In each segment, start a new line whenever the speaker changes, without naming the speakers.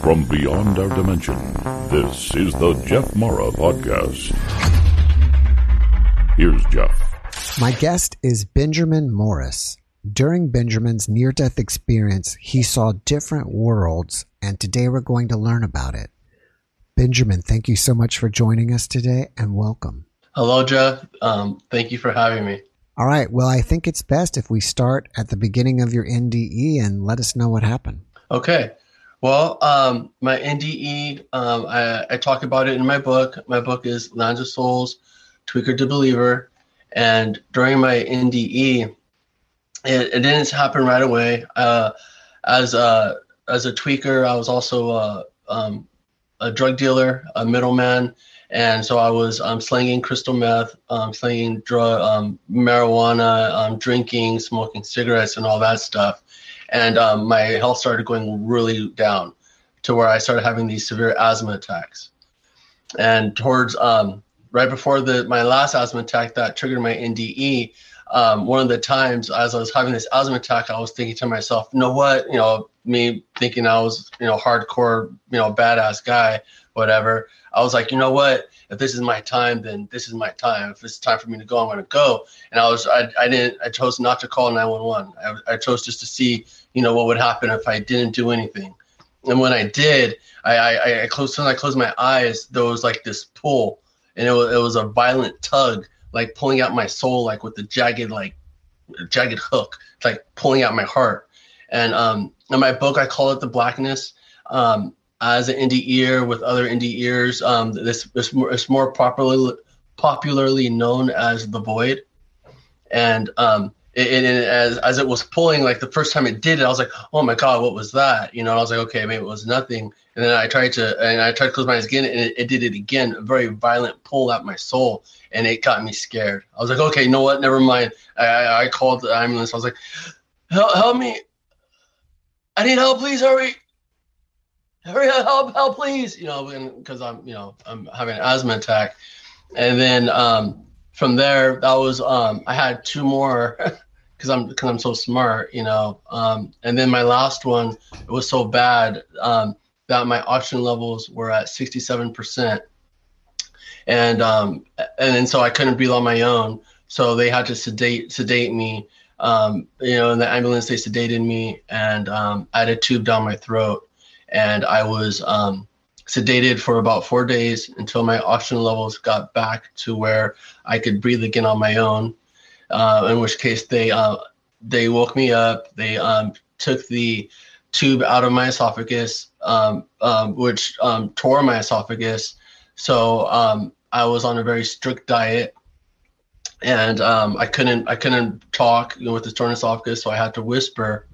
from beyond our dimension, this is the Jeff Mara Podcast. Here's Jeff.
My guest is Benjamin Morris. During Benjamin's near death experience, he saw different worlds, and today we're going to learn about it. Benjamin, thank you so much for joining us today and welcome.
Hello, Jeff. Um, thank you for having me.
All right. Well, I think it's best if we start at the beginning of your NDE and let us know what happened.
Okay. Well, um, my NDE, um, I, I, talk about it in my book. My book is Lands of Souls, Tweaker to Believer. And during my NDE, it, it didn't happen right away. Uh, as a as a tweaker, I was also a, um, a drug dealer, a middleman, and so I was um, slinging crystal meth, um, slinging drug, um, marijuana, um, drinking, smoking cigarettes, and all that stuff. And um, my health started going really down to where I started having these severe asthma attacks. And towards um, right before the my last asthma attack that triggered my NDE, one of the times as I was having this asthma attack, I was thinking to myself, you know what, you know, me thinking I was, you know, hardcore, you know, badass guy, whatever. I was like, you know what? If this is my time, then this is my time. If it's time for me to go, I'm going to go. And I was, I, I didn't, I chose not to call 911. I, I chose just to see, you know, what would happen if I didn't do anything. And when I did, I, I, I closed, when I closed my eyes, there was like this pull, and it was, it was a violent tug, like pulling out my soul, like with the jagged, like jagged hook, like pulling out my heart. And um, in my book, I call it the blackness. Um, as an NDEer with other NDEers. Um, this this more, it's more popularly popularly known as the void, and um, it, it, as as it was pulling, like the first time it did it, I was like, oh my god, what was that? You know, I was like, okay, maybe it was nothing. And then I tried to and I tried to close my eyes again, and it, it did it again, a very violent pull at my soul, and it got me scared. I was like, okay, you know what? Never mind. I I, I called the ambulance. I was like, help, help me. I need help, please hurry hurry up, help, help, please, you know, because I'm, you know, I'm having an asthma attack. And then um, from there, that was, um, I had two more because I'm, because I'm so smart, you know. Um, and then my last one, it was so bad um, that my oxygen levels were at 67%. And, um, and then so I couldn't breathe on my own. So they had to sedate, sedate me. Um, you know, in the ambulance, they sedated me and um, I had a tube down my throat and I was um, sedated for about four days until my oxygen levels got back to where I could breathe again on my own. Uh, in which case they uh, they woke me up. They um, took the tube out of my esophagus, um, um, which um, tore my esophagus. So um, I was on a very strict diet, and um, I couldn't I couldn't talk you know, with the torn esophagus, so I had to whisper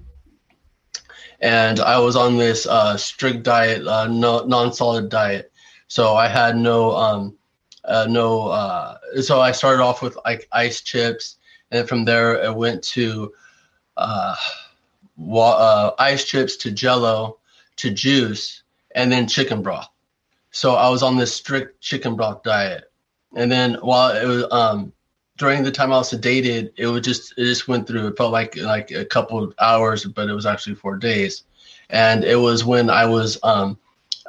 and I was on this uh, strict diet, uh, no, non-solid diet. So I had no, um, uh, no. Uh, so I started off with like ice chips, and from there it went to uh, wa- uh, ice chips to Jello to juice, and then chicken broth. So I was on this strict chicken broth diet, and then while it was um, during the time I was sedated, it was just it just went through. It felt like like a couple of hours, but it was actually four days. And it was when I was um,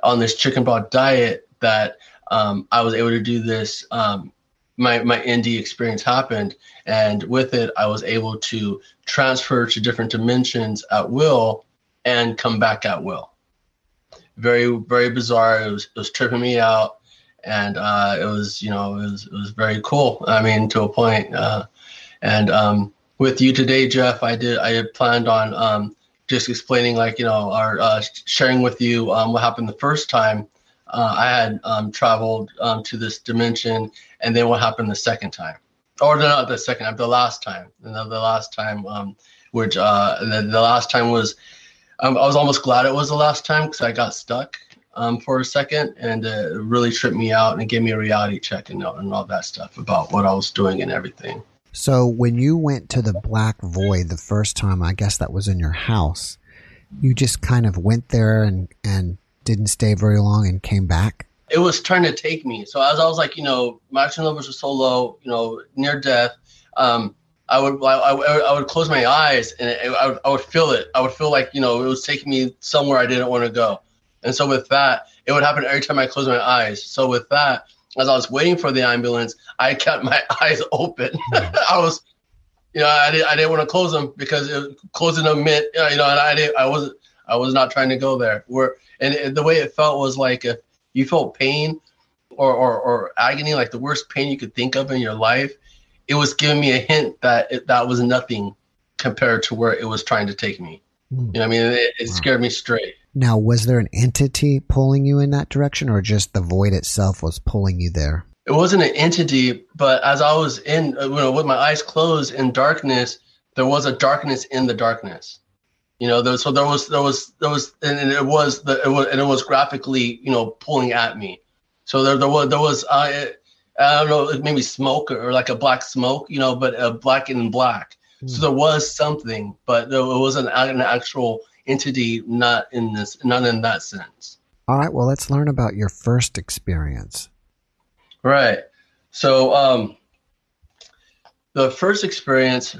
on this chicken broth diet that um, I was able to do this. Um, my my ND experience happened, and with it, I was able to transfer to different dimensions at will and come back at will. Very very bizarre. It was it was tripping me out and uh, it was you know it was it was very cool. I mean, to a point. Uh, and um, with you today, Jeff, I did I had planned on um, just explaining like you know our uh, sharing with you um, what happened the first time uh, I had um, traveled um, to this dimension, and then what happened the second time, or not the second time, the last time. the, the last time, um, which uh, the, the last time was. I was almost glad it was the last time because I got stuck um, for a second, and uh, it really tripped me out and gave me a reality check and, and all that stuff about what I was doing and everything.
So when you went to the black void the first time, I guess that was in your house. You just kind of went there and and didn't stay very long and came back.
It was trying to take me. So as I was like, you know, my oxygen levels were so low, you know, near death. Um, I would I, I, I would close my eyes and it, I, would, I would feel it. I would feel like you know it was taking me somewhere I didn't want to go. And so with that, it would happen every time I closed my eyes. So with that, as I was waiting for the ambulance, I kept my eyes open. I was, you know, I didn't, I didn't want to close them because it, closing them meant, you know, and I didn't, I wasn't, I was not trying to go there. Where and it, the way it felt was like if you felt pain or, or, or agony, like the worst pain you could think of in your life, it was giving me a hint that it, that was nothing compared to where it was trying to take me. Mm. You know, I mean, it, it wow. scared me straight.
Now, was there an entity pulling you in that direction, or just the void itself was pulling you there?
It wasn't an entity, but as I was in, uh, you know, with my eyes closed in darkness, there was a darkness in the darkness. You know, there, so there was, there was, there was, and it was the, it was, and it was graphically, you know, pulling at me. So there, there was, there was, uh, I don't know, maybe smoke or like a black smoke, you know, but a black and black. Mm. So there was something, but there wasn't an actual entity not in this not in that sense.
All right well let's learn about your first experience.
Right. So um the first experience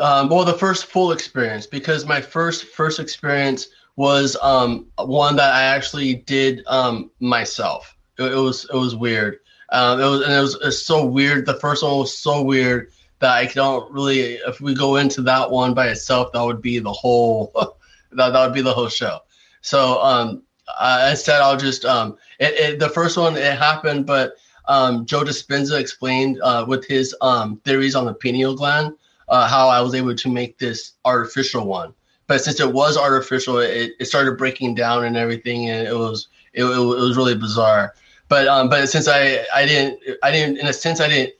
um, well the first full experience because my first first experience was um, one that i actually did um, myself. It, it, was it was weird. Um, it was and it was, it was so weird. The first one was so weird that I don't really. If we go into that one by itself, that would be the whole. that that would be the whole show. So um, uh, instead, I'll just um, it, it, the first one it happened, but um, Joe Dispenza explained uh, with his um, theories on the pineal gland uh, how I was able to make this artificial one. But since it was artificial, it, it started breaking down and everything, and it was it, it, was really bizarre. But um, but since I I didn't I didn't in a sense I didn't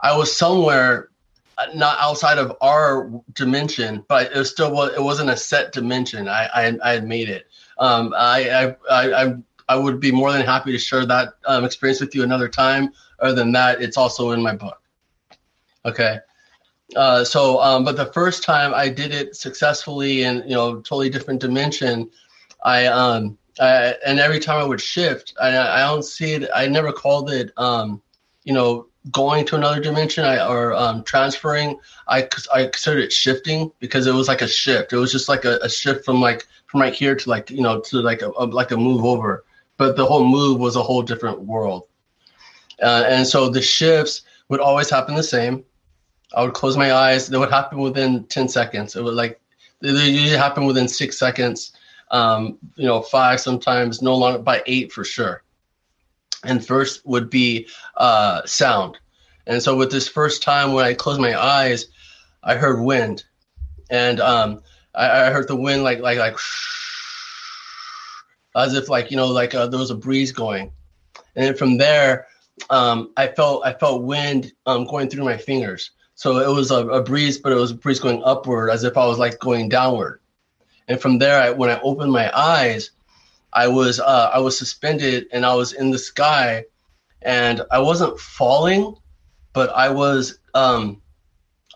I was somewhere uh, not outside of our dimension, but it was still it wasn't a set dimension. I I, I had made it. Um, I, I I I would be more than happy to share that um, experience with you another time. Other than that, it's also in my book. Okay. Uh, so, um, but the first time I did it successfully in you know totally different dimension, I um I, and every time I would shift, I I don't see it. I never called it um you know going to another dimension I, or um, transferring i i considered it shifting because it was like a shift. It was just like a, a shift from like from right here to like you know to like a, a, like a move over. But the whole move was a whole different world. Uh, and so the shifts would always happen the same. I would close my eyes. They would happen within 10 seconds. It would like they usually happen within six seconds. Um, you know five sometimes no longer by eight for sure and first would be uh, sound. And so with this first time when I closed my eyes, I heard wind, and um, I, I, heard the wind like like like as if like you know like uh, there was a breeze going, and then from there, um, I felt I felt wind um, going through my fingers. So it was a, a, breeze, but it was a breeze going upward, as if I was like going downward. And from there, I, when I opened my eyes, I was uh, I was suspended and I was in the sky, and I wasn't falling, but I was um,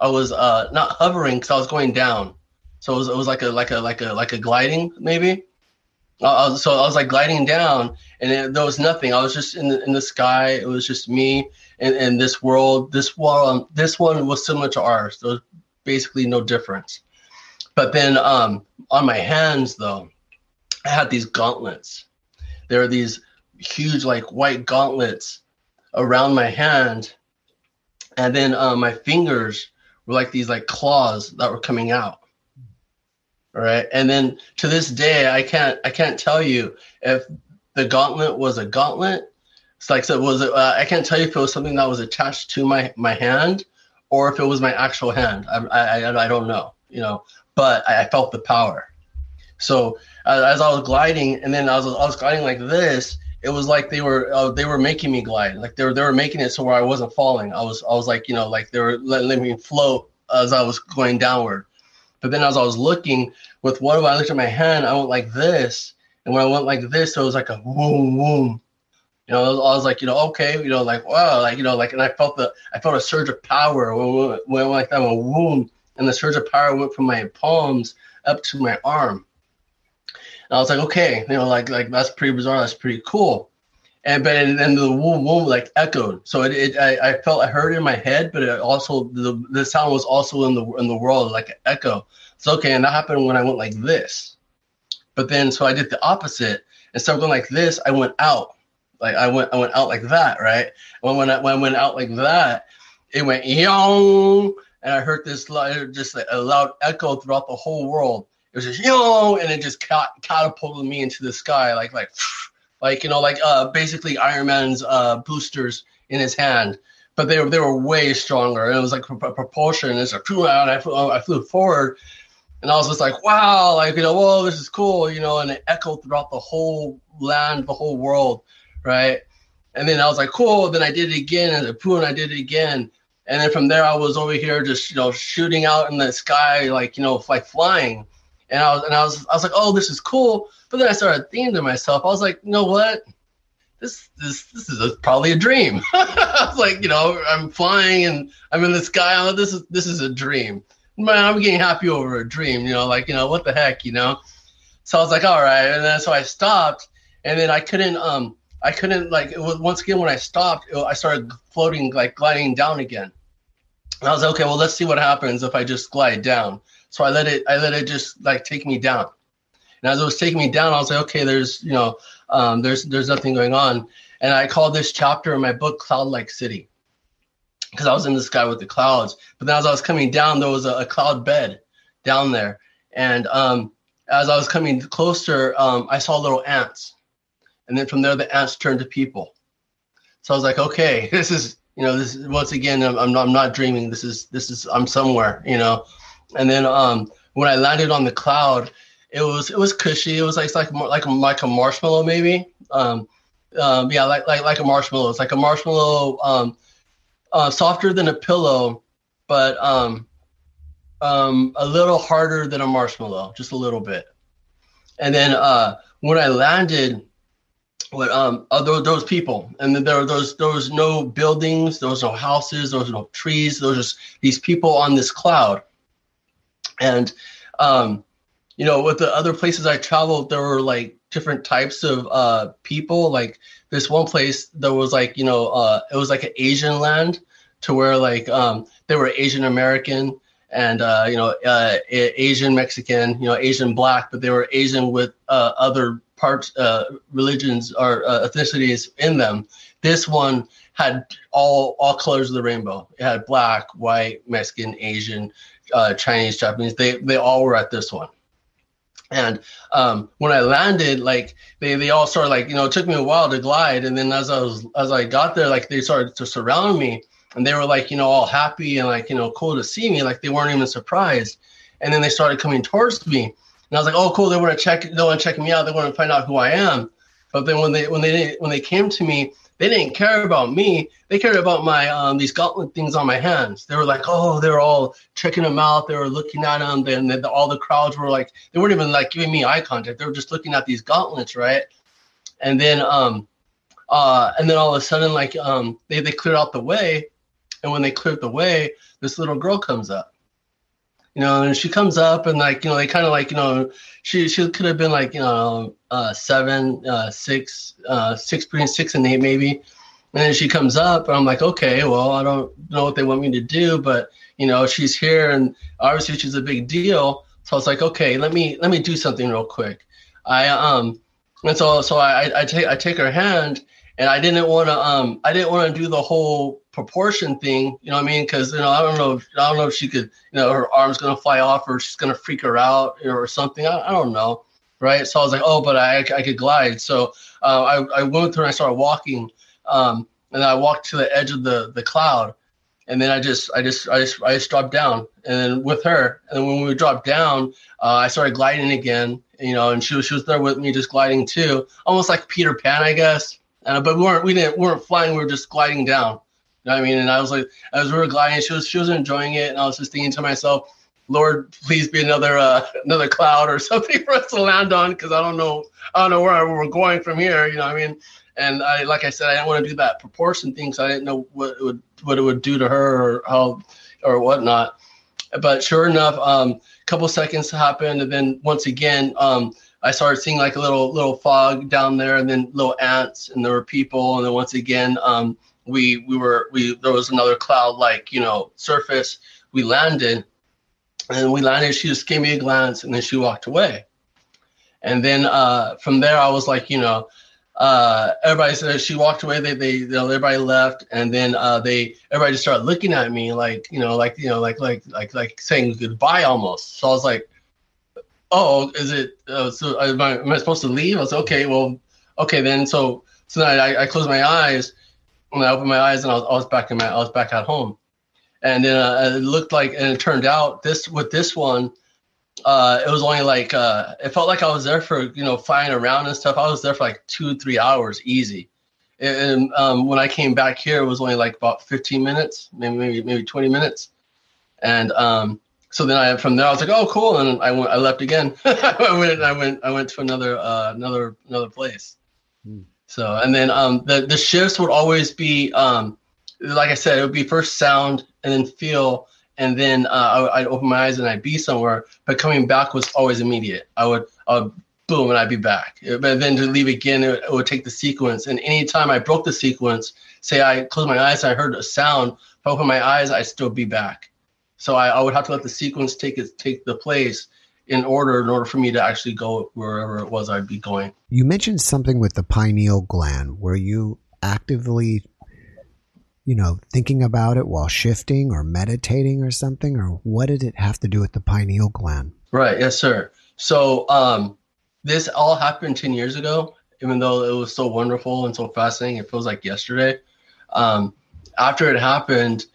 I was uh, not hovering because I was going down. So it was, it was like a like a like a like a gliding maybe. I was, so I was like gliding down, and it, there was nothing. I was just in the in the sky. It was just me in, in this world. This one um, this one was similar to ours. There was basically no difference. But then um, on my hands though, I had these gauntlets. There are these huge, like white gauntlets around my hand, and then uh, my fingers were like these like claws that were coming out. All right, and then to this day, I can't I can't tell you if the gauntlet was a gauntlet. It's like so was it, uh, I can't tell you if it was something that was attached to my my hand or if it was my actual hand. I I, I don't know, you know, but I, I felt the power. So uh, as I was gliding, and then I was I was gliding like this. It was like they were uh, they were making me glide. Like they were they were making it so where I wasn't falling. I was I was like you know like they were letting, letting me float as I was going downward. But then as I was looking with what I looked at my hand, I went like this. And when I went like this, it was like a boom, boom. You know, I was, like, you know, okay, you know, like wow, like you know, like, and I felt the, I felt a surge of power when, when, when like that, went boom, and the surge of power went from my palms up to my arm. I was like, okay, you know, like, like that's pretty bizarre. That's pretty cool. And but and then the boom, boom, like echoed. So it, it I, I felt I heard it in my head, but it also the the sound was also in the in the world like an echo. So okay, and that happened when I went like this. But then so I did the opposite. Instead of going like this, I went out. Like I went I went out like that, right? When when I, when I went out like that, it went yong, and I heard this just like a loud echo throughout the whole world. It was just yo, and it just catapulted me into the sky, like like like you know, like uh, basically Iron Man's uh, boosters in his hand, but they were they were way stronger. And it was like a propulsion. It's like and I flew, I flew forward, and I was just like, wow, like you know, whoa, this is cool, you know, and it echoed throughout the whole land, the whole world, right? And then I was like, cool. Then I did it again, and poo, and I did it again. And then from there, I was over here just you know shooting out in the sky, like you know, like flying. And I was and I was I was like, oh, this is cool. But then I started thinking to myself, I was like, you know what? This this this is a, probably a dream. I was like, you know, I'm flying and I'm in the sky. Oh, this is this is a dream. Man, I'm getting happy over a dream. You know, like you know what the heck, you know. So I was like, all right, and then so I stopped, and then I couldn't um I couldn't like was, once again when I stopped, it, I started floating like gliding down again. And I was like, okay, well let's see what happens if I just glide down. So I let it I let it just like take me down. And as it was taking me down, I was like, okay, there's you know, um, there's there's nothing going on. And I called this chapter in my book Cloud Like City because I was in the sky with the clouds. But then as I was coming down, there was a, a cloud bed down there. And um, as I was coming closer, um, I saw little ants. And then from there, the ants turned to people. So I was like, okay, this is, you know, this is once again, I'm, I'm, not, I'm not dreaming. This is, this is, I'm somewhere, you know. And then um, when I landed on the cloud, it was it was cushy. It was like like like like a marshmallow maybe. Um, um, yeah, like like like a marshmallow. It's like a marshmallow, um, uh, softer than a pillow, but um, um, a little harder than a marshmallow, just a little bit. And then uh, when I landed, what um, uh, those, those people, and there were those there was no buildings, there was no houses, there was no trees, there was just these people on this cloud, and um, you know, with the other places I traveled, there were like different types of uh, people. Like this one place, there was like, you know, uh, it was like an Asian land to where like um, they were Asian American and, uh, you know, uh, Asian Mexican, you know, Asian black, but they were Asian with uh, other parts, uh, religions or ethnicities in them. This one had all all colors of the rainbow. It had black, white, Mexican, Asian, Chinese, Japanese. They they all were at this one. And um, when I landed, like they, they all started like you know it took me a while to glide, and then as I was as I got there, like they started to surround me, and they were like you know all happy and like you know cool to see me, like they weren't even surprised, and then they started coming towards me, and I was like oh cool. They want to check they want to check me out. They want to find out who I am, but then when they when they when they came to me, they didn't care about me. They cared about my um, these gauntlet things on my hands. They were like, oh, they were all checking them out. They were looking at them. Then the, all the crowds were like, they weren't even like giving me eye contact. They were just looking at these gauntlets, right? And then, um, uh, and then all of a sudden, like, um, they they cleared out the way, and when they cleared the way, this little girl comes up you know, and she comes up and like, you know, they kind of like, you know, she she could have been like, you know, uh, seven, uh, six, uh, six between six and eight maybe. And then she comes up and I'm like, okay, well, I don't know what they want me to do, but you know, she's here and obviously she's a big deal. So I was like, okay, let me let me do something real quick. I um and so so I I take I take her hand and I didn't want to um I didn't want to do the whole propulsion thing, you know what I mean? Because you know I don't know if, I don't know if she could you know her arm's gonna fly off or she's gonna freak her out or something. I, I don't know, right? So I was like, oh, but I I could glide. So uh, I I went through and I started walking, um, and I walked to the edge of the the cloud, and then I just I just I just I just dropped down, and then with her, and when we dropped down, uh, I started gliding again, you know, and she was she was there with me, just gliding too, almost like Peter Pan, I guess uh, but we weren't we didn't we weren't flying. We were just gliding down. You know what I mean? And I was like, as we were gliding, she was she was enjoying it, and I was just thinking to myself, Lord, please be another uh, another cloud or something for us to land on because I don't know I don't know where we're going from here. You know, I mean, and I like I said, I didn't want to do that propulsion thing, so I didn't know what it would what it would do to her or how or whatnot. But sure enough, um, a couple seconds happened, and then once again, um, I started seeing like a little little fog down there, and then little ants, and there were people, and then once again, um, we we were we there was another cloud like you know surface. We landed, and we landed. She just gave me a glance, and then she walked away. And then uh, from there, I was like, you know, uh, everybody said she walked away. They, they, they everybody left, and then uh, they, everybody just started looking at me like, you know, like, you know, like, like, like, like saying goodbye almost. So I was like, oh, is it? Uh, so am I, am I supposed to leave? I was like, okay, well, okay then. So, so then I, I closed my eyes, and I opened my eyes, and I was, I was back in my, I was back at home, and then uh, it looked like, and it turned out this with this one uh, it was only like uh, it felt like I was there for you know flying around and stuff. I was there for like two three hours easy. And um, when I came back here, it was only like about 15 minutes, maybe maybe maybe 20 minutes. And um, so then I from there I was like, oh cool, and I went I left again. I went I went I went to another uh, another another place. Hmm. So and then um, the the shifts would always be um, like I said, it would be first sound and then feel and then uh, I, would open my eyes and I'd be somewhere. But coming back was always immediate. I would, I would boom, and I'd be back. But then to leave again, it, it would take the sequence. And anytime I broke the sequence, say I closed my eyes, and I heard a sound. If I open my eyes, I'd still be back. So I, I would have to let the sequence take it, take the place in order in order for me to actually go wherever it was I'd be going.
You mentioned something with the pineal gland. Were you actively you know, thinking about it while shifting or meditating or something? Or what did it have to do with the pineal gland?
Right. Yes, sir. So um, this all happened 10 years ago, even though it was so wonderful and so fascinating. It feels like yesterday. Um, after it happened,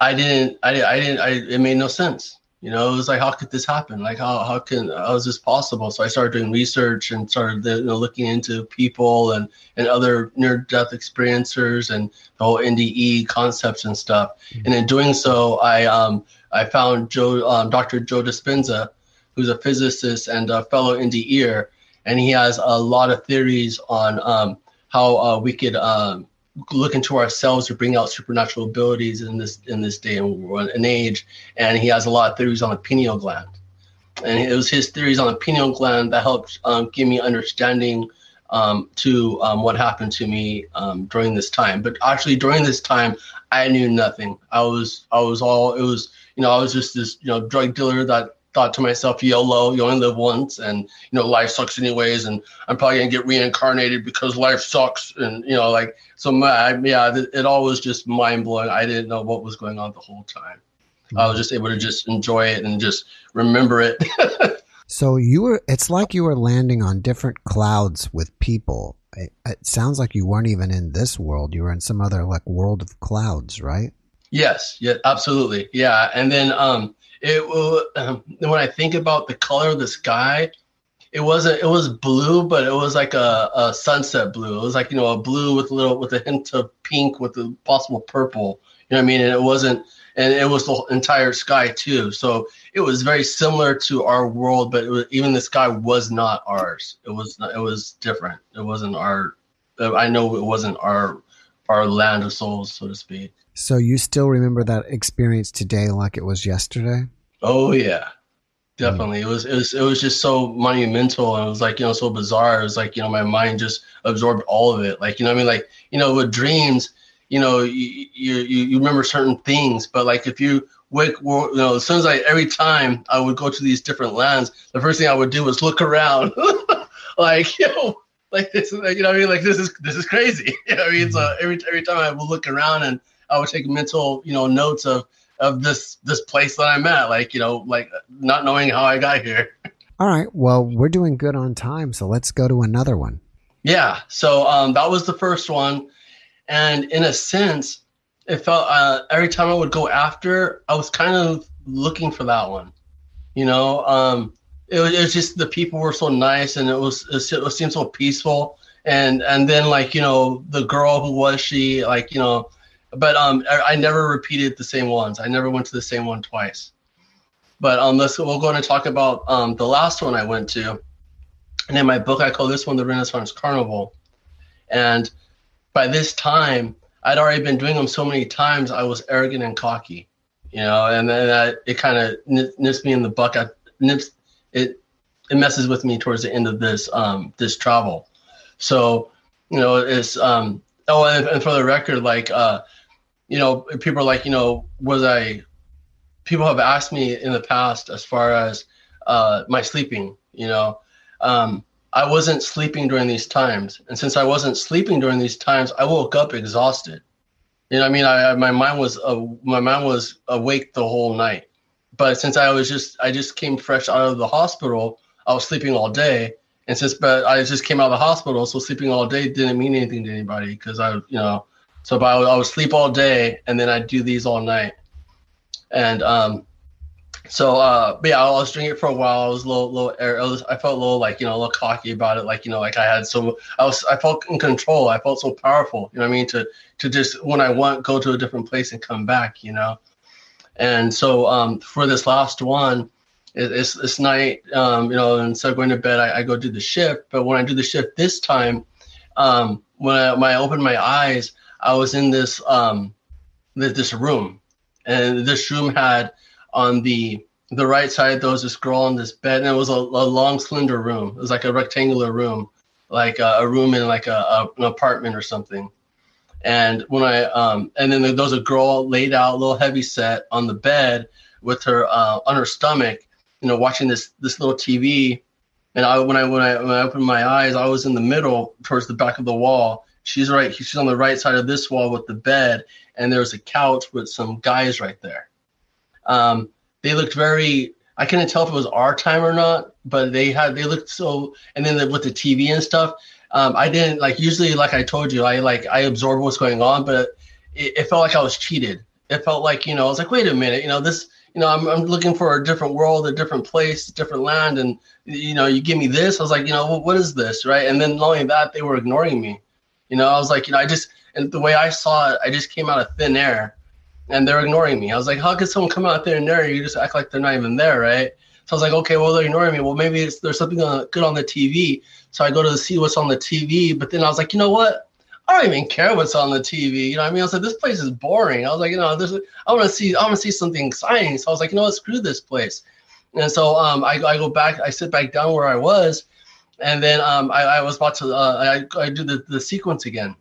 I didn't, I, I didn't, I, it made no sense. You know, it was like, how could this happen? Like, how, how can, how is this possible? So I started doing research and started you know, looking into people and, and other near death experiencers and the whole NDE concepts and stuff. Mm-hmm. And in doing so, I, um, I found Joe, um, Dr. Joe Dispenza, who's a physicist and a fellow NDEer, and he has a lot of theories on um, how uh, we could um, look into ourselves to bring out supernatural abilities in this in this day and age. And he has a lot of theories on the pineal gland, and it was his theories on the pineal gland that helped um, give me understanding um, to um, what happened to me um, during this time. But actually, during this time, I knew nothing. I was I was all it was. You know, I was just this you know drug dealer that thought to myself, YOLO, you only live once, and you know life sucks anyways, and I'm probably gonna get reincarnated because life sucks, and you know like so. My, yeah, it all was just mind blowing. I didn't know what was going on the whole time. Mm-hmm. I was just able to just enjoy it and just remember it.
so you were. It's like you were landing on different clouds with people. It, it sounds like you weren't even in this world. You were in some other like world of clouds, right?
Yes. Yeah. Absolutely. Yeah. And then um it will um, when I think about the color of the sky, it wasn't it was blue, but it was like a, a sunset blue. It was like you know a blue with a little with a hint of pink with a possible purple. You know what I mean? And it wasn't and it was the entire sky too. So it was very similar to our world, but was, even the sky was not ours. It was it was different. It wasn't our. I know it wasn't our our land of souls, so to speak.
So you still remember that experience today like it was yesterday?
Oh yeah. Definitely. Mm. It was it was it was just so monumental and it was like, you know, so bizarre. It was like, you know, my mind just absorbed all of it. Like, you know I mean? Like, you know, with dreams, you know, you you you remember certain things, but like if you wake you know, as soon as I every time I would go to these different lands, the first thing I would do was look around. like, you know, like this, you know, I mean, like this is this is crazy. You know, I mean, so mm-hmm. every every time I would look around and I would take mental, you know, notes of of this this place that I'm at, like you know, like not knowing how I got here.
All right, well, we're doing good on time, so let's go to another one.
Yeah, so um, that was the first one, and in a sense, it felt uh, every time I would go after, I was kind of looking for that one. You know, um, it, was, it was just the people were so nice, and it was it, it seemed so peaceful, and and then like you know the girl who was she like you know but um, I, I, never repeated the same ones. I never went to the same one twice. But um, let's we'll go and talk about um, the last one I went to, and in my book I call this one the Renaissance Carnival, and by this time I'd already been doing them so many times I was arrogant and cocky, you know, and then that, it kind of nips me in the butt. Nips it it messes with me towards the end of this um this travel. So you know it's um oh and, and for the record like uh you know people are like you know was I people have asked me in the past as far as uh, my sleeping. You know, um, I wasn't sleeping during these times, and since I wasn't sleeping during these times, I woke up exhausted. You know, I mean, I, my mind was uh, my mind was awake the whole night, but since I was just I just came fresh out of the hospital, I was sleeping all day, and since but I just came out of the hospital, so sleeping all day didn't mean anything to anybody because I you know, so I would, I would sleep all day and then I'd do these all night and um, so uh, but yeah, I was doing it for a while. I was a little, little, I, was, I felt a little like you know, a little cocky about it. Like you know, like I had so, I was, I felt in control. I felt so powerful. You know what I mean? To to just when I want, go to a different place and come back. You know, and so um, for this last one, it, it's this night. Um, you know, instead of going to bed, I, I go do the shift. But when I do the shift this time, um, when I, when I opened my eyes, I was in this um, this room. And this room had on the the right side there was this girl on this bed and it was a, a long slender room. It was like a rectangular room like a, a room in like a, a, an apartment or something. And when i um and then there was a girl laid out a little heavy set on the bed with her uh, on her stomach you know watching this this little tv and I, when I when I when I opened my eyes, I was in the middle, towards the back of the wall. She's right. She's on the right side of this wall with the bed, and there was a couch with some guys right there. Um, they looked very. I couldn't tell if it was our time or not, but they had they looked so. And then the, with the TV and stuff, um, I didn't like. Usually, like I told you, I like I absorb what's going on, but it, it, felt like I was cheated. It felt like you know I was like, wait a minute, you know this. You know, I'm, I'm looking for a different world, a different place, different land, and you know, you give me this. I was like, you know, what is this, right? And then only that, they were ignoring me. You know, I was like, you know, I just and the way I saw it, I just came out of thin air, and they're ignoring me. I was like, how could someone come out of thin air? You just act like they're not even there, right? So I was like, okay, well they're ignoring me. Well, maybe it's there's something good on the TV. So I go to see what's on the TV. But then I was like, you know what? I don't even care what's on the TV. You know, what I mean, I was like, this place is boring. I was like, you know, this I want to see, I want to see something exciting. So I was like, you know what? Screw this place. And so um, I, I go back, I sit back down where I was, and then um, I, I was about to, uh, I, I do the, the sequence again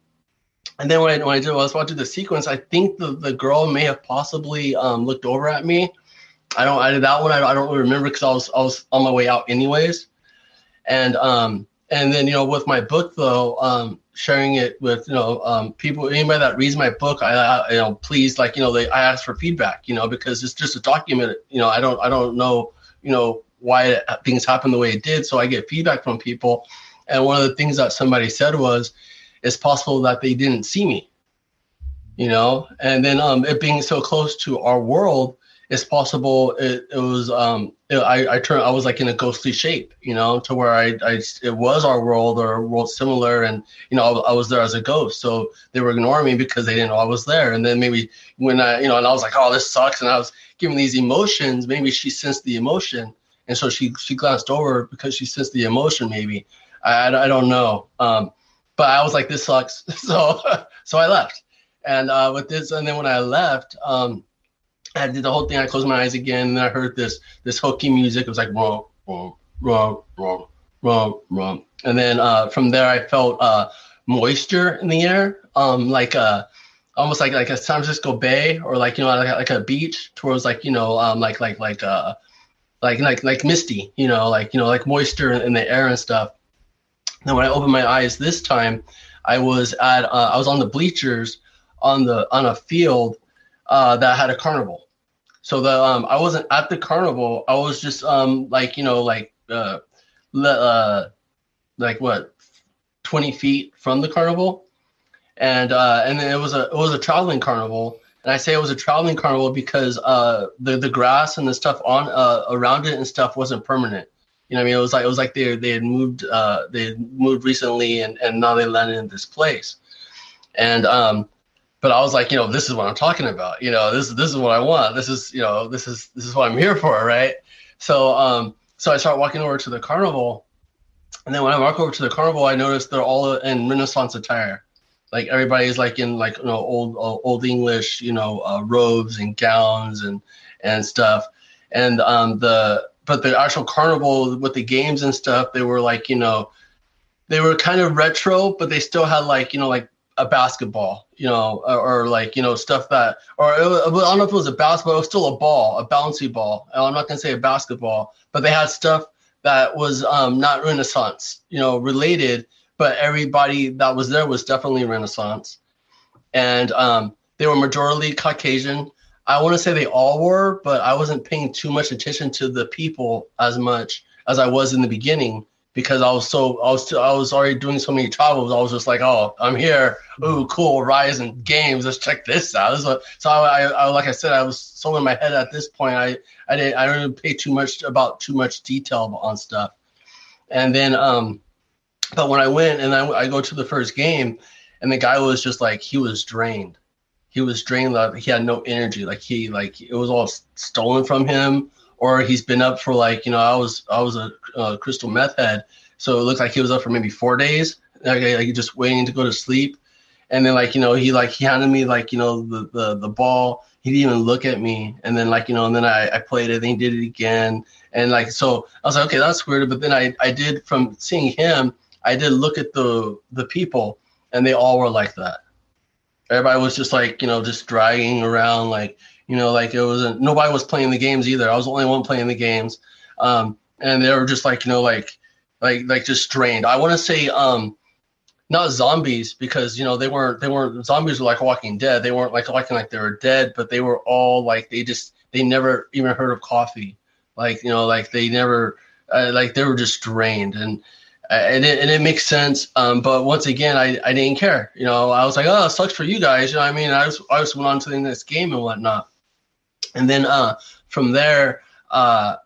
and then when I, when I did, I was watching the sequence, I think the, the girl may have possibly um, looked over at me. I don't, I did that one. I, I don't really remember because I was, I was on my way out anyways. And, um, and then, you know, with my book though, um, sharing it with, you know, um, people, anybody that reads my book, I, I, you know, please, like, you know, they, I ask for feedback, you know, because it's just a document, you know, I don't, I don't know, you know, why things happen the way it did. So I get feedback from people. And one of the things that somebody said was, it's possible that they didn't see me. You know? And then um it being so close to our world it's possible it, it was um it, I I turned I was like in a ghostly shape you know to where I, I it was our world or a world similar and you know I, I, was there as a ghost. So they were ignoring me because they didn't know I was there. And then maybe when I you know and I was like oh this sucks. And I was giving these emotions maybe she sensed the emotion and so she she glanced over because she sensed the emotion maybe I, I don't know um but I was like, this sucks. So, so I left. And uh, with this, and then when I left, um, I did the whole thing. I closed my eyes again, and I heard this this hokey music. It was like wrong, wrong, wrong, wrong, wrong. And then uh, from there, I felt uh, moisture in the air, um, like uh, almost like like a San Francisco Bay or like you know like, like a beach towards like you know um, like like like uh like like like misty, you know, like you know like moisture in the air and stuff. And when I opened my eyes this time, I was at uh, I was on the bleachers on the on a field uh, that had a carnival. So the um, I wasn't at the carnival. I was just um, like you know like uh, le- uh, like what twenty feet from the carnival, and uh, and then it was a it was a traveling carnival. And I say it was a traveling carnival because uh, the the grass and the stuff on uh, around it and stuff wasn't permanent. You know, I mean, it was like it was like they they had moved uh, they had moved recently, and and now they landed in this place. And um, but I was like, you know, this is what I'm talking about. You know, this this is what I want. This is you know, this is this is what I'm here for, right? So um, so I start walking over to the carnival, and then when I walk over to the carnival, I notice they're all in Renaissance attire. Like everybody's like in like you know old old English, you know, uh, robes and gowns and and stuff. And um, the but the actual carnival with the games and stuff, they were like you know, they were kind of retro, but they still had like you know like a basketball, you know, or, or, like you know stuff that, or was, I don't know if it was a basketball, it was still a ball, a bouncy ball. I'm not gonna say a basketball, but they had stuff that was um, not Renaissance, you know, related, but everybody that was there was definitely Renaissance, and um, they were majority Caucasian. I want to say they all were, but I wasn't paying too much attention to the people as much as I was in the beginning because I was so I was I was already doing so many travels. I was just like, oh, I'm here. Ooh, cool, Ryzen games. Let's check this out. This what, so I, I, like I said, I was so in my head at this point. I I didn't I didn't pay too much about too much detail on stuff. And then um, but when I went and I, I go to the first game, and the guy was just like he was drained. He was drained. Like he had no energy. Like he like it was all stolen from him or he's been up for like you know I was I was a, a crystal meth head, so it looked like he was up for maybe four days, like, like just waiting to go to sleep, and then like you know he like he handed me like you know the the the ball. He didn't even look at me, and then like you know, and then I, I played it, and he did it again, and like so I was like, okay, that's weird. But then I I did from seeing him, I did look at the the people, and they all were like that. Everybody was just like you know just dragging around like you know, like it wasn't nobody was playing the games either. I was the only one playing the games, um, and they were just like you know like like like just drained. I want to say um, not zombies because you know they weren't they weren't zombies were like Walking Dead. They weren't like walking like they were dead, but they were all like they just they never even heard of coffee. Like you know like they never uh, like they were just drained and. And it, and it makes sense. Um, but once again, I, I didn't care. You know, I was like, oh, it sucks for you guys. You know, I mean, I just I just went on to the next game and whatnot and then uh, from there, uh,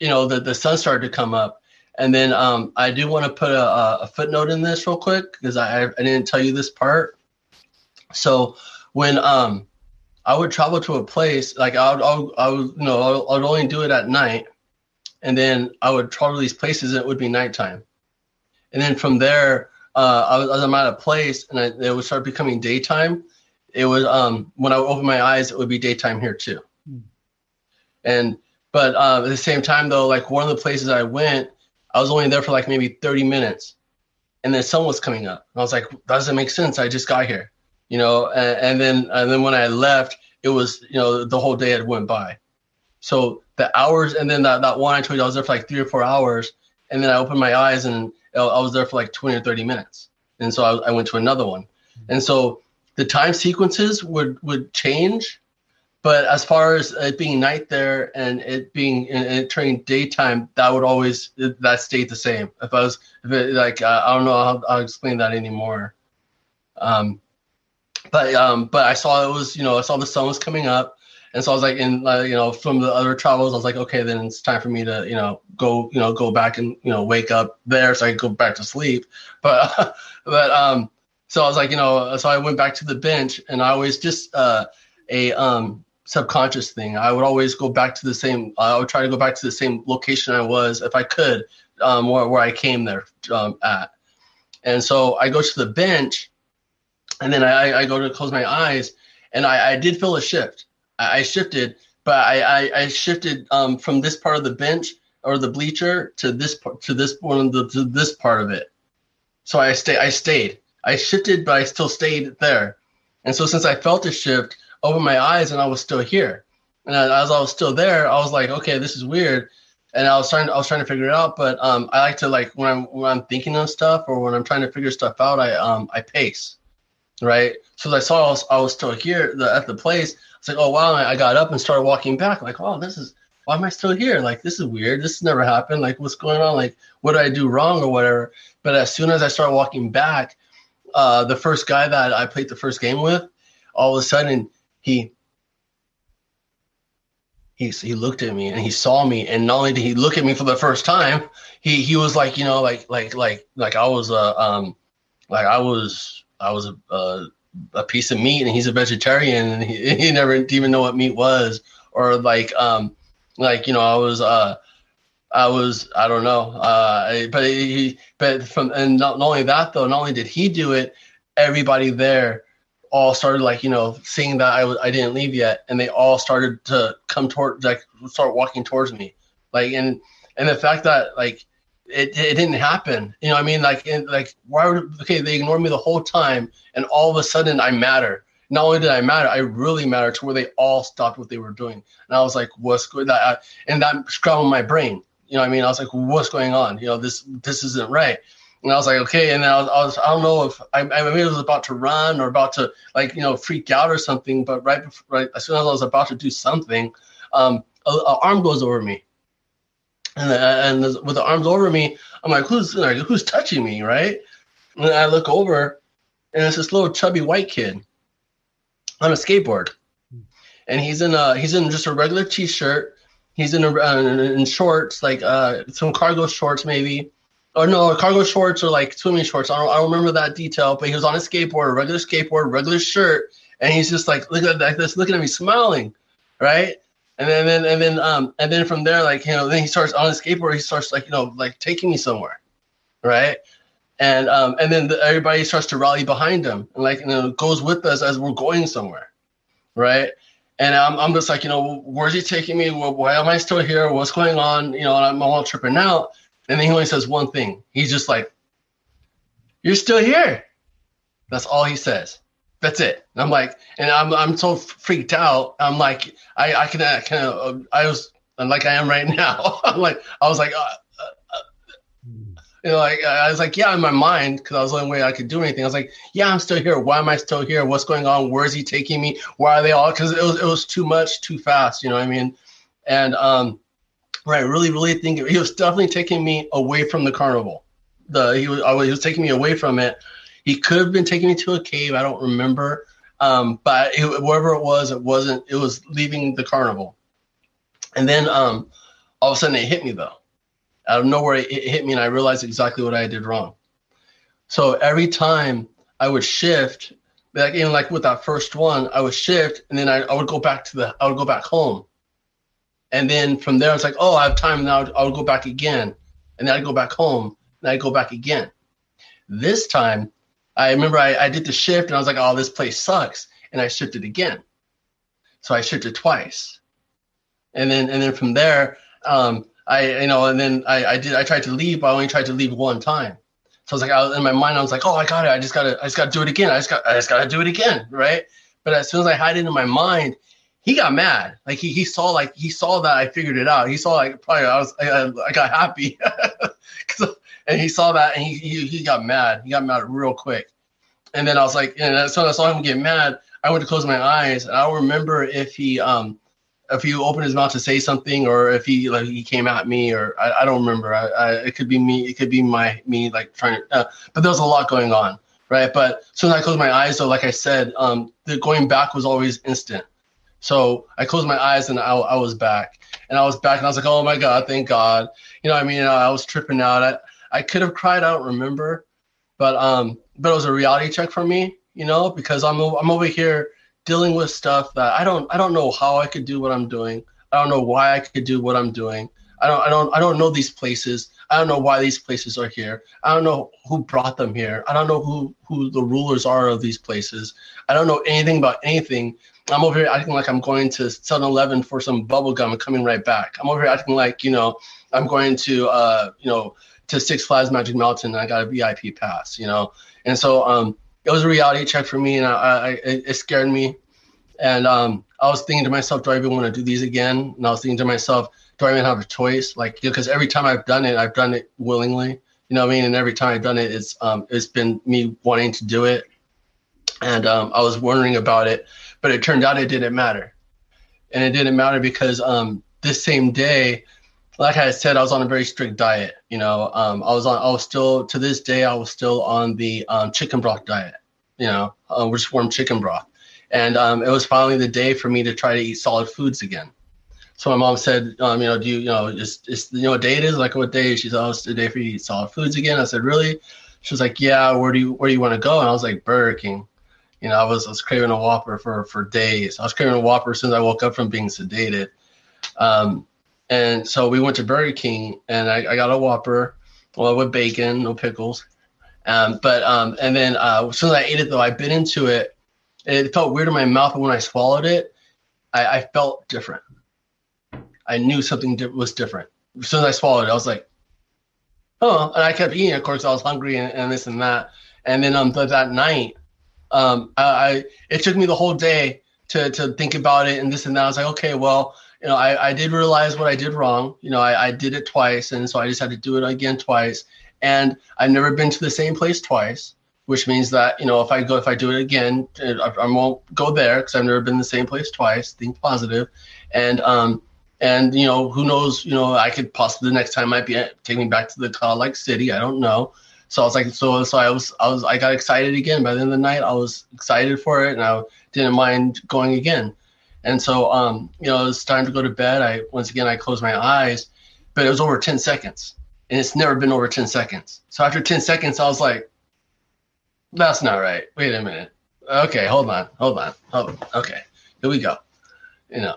you know, the, the sun started to come up. And then um, I do want to put a, a, footnote in this real quick because I, I didn't tell you this part. So when um, I would travel to a place, like I would, I would, I would you know, I would only do it at night. And then I would travel to these places and it would be nighttime. And then from there, uh, I was, as I'm at a place and I, it would start becoming daytime. It was um, when I would open my eyes, it would be daytime here too. And but uh, at the same time though, like one of the places I went, I was only there for like maybe 30 minutes, and then sun was coming up. And I was like, doesn't make sense. I just got here, you know. And, and then and then when I left, it was you know the whole day had went by. So the hours, and then that, that one I told you I was there for like three or four hours, and then I opened my eyes and I was there for like 20 or 30 minutes, and so I, I went to another one, and so the time sequences would would change but as far as it being night there and it being and it turning daytime, that would always that stayed the same. If I was if it, like uh, I don't know how I'll explain that anymore. Um, but um, but I saw it was you know I saw the sun was coming up, and so I was like in uh, you know from the other travels I was like okay then it's time for me to you know go you know go back and you know wake up there so I could go back to sleep. But but um, so I was like you know so I went back to the bench and I was just uh a um subconscious thing. I would always go back to the same. I would try to go back to the same location I was if I could, um, where where I came there um, at. And so I go to the bench, and then I, I go to close my eyes, and I, I did feel a shift. I, shifted, but I, I, I shifted um, from this part of the bench or the bleacher to this to this one the, to this part of it. So I stay I stayed. I shifted, but I still stayed there. And so since I felt a shift, opened my eyes and I was still here. And as I was still there, I was like, okay, this is weird. And I was trying, I was trying to figure it out. But um, I like to like when I'm when I'm thinking of stuff or when I'm trying to figure stuff out, I um I pace, right? So I saw I was, I was still here the, at the place. It's like, oh wow! I got up and started walking back. Like, oh, this is why am I still here? Like, this is weird. This never happened. Like, what's going on? Like, what did I do wrong or whatever? But as soon as I started walking back, uh, the first guy that I played the first game with, all of a sudden he he he looked at me and he saw me and not only did he look at me for the first time he he was like you know like like like like i was a uh, um like i was i was a uh, a piece of meat and he's a vegetarian and he, he never even know what meat was. Or like um like you know I was uh I was I don't know uh but he but from and not, only that though not only did he do it everybody there all started like you know seeing that I was I didn't leave yet. And they all started to come toward like start walking towards me. Like and and the fact that like it, it didn't happen. You know, I mean, like, like, why would okay? They ignored me the whole time, and all of a sudden, I matter. Not only did I matter, I really matter to where they all stopped what they were doing, and I was like, "What's good?" That and that scrambled my brain. You know, I mean, I was like, "What's going on?" You know, this this isn't right. And I was like, okay. And then I was, I, was, I don't know if I, I maybe was about to run or about to like, you know, freak out or something. But right, before, right as soon as I was about to do something, um, a, a arm goes over me and and with the arms over me, I'm like, who's like, who's touching me, right? And I look over, and it's this little chubby white kid on a skateboard, and he's in a he's in just a regular t-shirt. He's in a uh, in shorts, like uh, some cargo shorts maybe, or no, cargo shorts or like swimming shorts. I don't I don't remember that detail, but he was on a skateboard, a regular skateboard, regular shirt, and he's just like look at this, looking at me, smiling, right? And then, and then and then um and then from there like you know then he starts on his skateboard he starts like you know like taking me somewhere right? And um and then the, everybody starts to rally behind him and like you know goes with us as we're going somewhere right? And I'm, I'm just like you know where's he taking me? Why am i still here? What's going on? You know i'm all tripping out. And then he only says one thing. He's just like you're still here. That's all he says that's it. And I'm like, and I'm I'm so freaked out. I'm like, I I can I kind of I was like I am right now. I'm like I was like, uh, uh, you know, like I was like, yeah, in my mind because I was the only way I could do anything. I was like, yeah, I'm still here. Why am I still here? What's going on? Where is he taking me? Why are they all? Because it was it was too much, too fast. You know what I mean? And um, right, really, really think he was definitely taking me away from the carnival. The he was he was taking me away from it he could have been taking me to a cave. I don't remember. Um, but it, wherever it was, it wasn't. It was leaving the carnival. And then um, all of a sudden it hit me though. Out of nowhere, it, it hit me, and I realized exactly what I did wrong. So every time I would shift, like even like with that first one, I would shift, and then I, I would go back to the. I would go back home. And then from there, it's like, oh, I have time now. I would go back again, and then I'd go back home, and I'd go back again. This time, I remember I, I did the shift and I was like, oh, this place sucks. And I shifted again. So I shifted twice. And then and then from there, um, I you know, and then I, I did I tried to leave, but I only tried to leave one time. So I was like, I in my mind, I was like, oh, I got it. I just gotta, I just gotta do it again. I just got, I just gotta do it again, right? But as soon as I had it in my mind, he got mad. Like he, he saw, like he saw that I figured it out. He saw, like probably I was, I, I got happy, and he saw that and he, he he got mad. He got mad real quick. And then I was like, and so I saw him get mad. I went to close my eyes. and I don't remember if he um if he opened his mouth to say something or if he like he came at me or I, I don't remember. I, I, it could be me. It could be my me like trying to. Uh, but there was a lot going on, right? But soon as I closed my eyes, though, like I said, um, the going back was always instant. So I closed my eyes and I, I was back, and I was back, and I was like, oh my god, thank God. You know, I mean, I was tripping out. I I could have cried. I don't remember, but um, but it was a reality check for me, you know, because I'm I'm over here dealing with stuff that I don't I don't know how I could do what I'm doing. I don't know why I could do what I'm doing. I don't I don't I don't know these places. I don't know why these places are here. I don't know who brought them here. I don't know who who the rulers are of these places. I don't know anything about anything. I'm over here acting like I'm going to 7-Eleven for some bubble gum and coming right back. I'm over here acting like, you know, I'm going to uh, you know, to Six Flags Magic Mountain and I got a VIP pass, you know. And so um, it was a reality check for me, and I, I it scared me. And um, I was thinking to myself, do I even want to do these again? And I was thinking to myself, do I even have a choice? Like, because every time I've done it, I've done it willingly. You know what I mean? And every time I've done it, it's um, it's been me wanting to do it. And um, I was wondering about it, but it turned out it didn't matter. And it didn't matter because um, this same day, like I said, I was on a very strict diet. You know, um, I was on, I was still to this day, I was still on the um, chicken broth diet. You know, uh, just warm chicken broth, and um, it was finally the day for me to try to eat solid foods again. So my mom said, um, you know, do you, you know, just, just you know, what day it is? Like what day? She said, oh, it's the day for you to eat solid foods again. I said, really? She was like, yeah. Where do you, where do you want to go? And I was like, Burger King. You know, I was I was craving a Whopper for for days. I was craving a Whopper since I woke up from being sedated. Um, and so we went to Burger King, and I, I got a Whopper, well with bacon, no pickles. Um, but um, and then uh, as soon as I ate it, though, I bit into it. It felt weird in my mouth, but when I swallowed it, I, I felt different. I knew something di- was different. As soon as I swallowed it, I was like, "Oh!" And I kept eating. Of course, I was hungry and, and this and that. And then um, that night, um, I, I it took me the whole day to to think about it and this and that. I was like, okay, well, you know, I, I did realize what I did wrong. You know, I, I did it twice, and so I just had to do it again twice. And I've never been to the same place twice, which means that you know, if I go, if I do it again, I, I won't go there because I've never been the same place twice. Think positive, and um, and you know, who knows? You know, I could possibly the next time might be take me back to the childlike city. I don't know. So I was like, so so I was I was I got excited again. By the end of the night, I was excited for it, and I didn't mind going again. And so, um, you know, it's time to go to bed. I once again I closed my eyes, but it was over ten seconds, and it's never been over ten seconds. So after ten seconds, I was like, "That's not right. Wait a minute. Okay, hold on, hold on, hold on. Okay, here we go. You know,